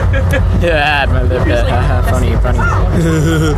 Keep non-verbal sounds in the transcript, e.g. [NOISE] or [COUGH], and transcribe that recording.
[LAUGHS] yeah, my lip. Uh, funny, funny. [LAUGHS]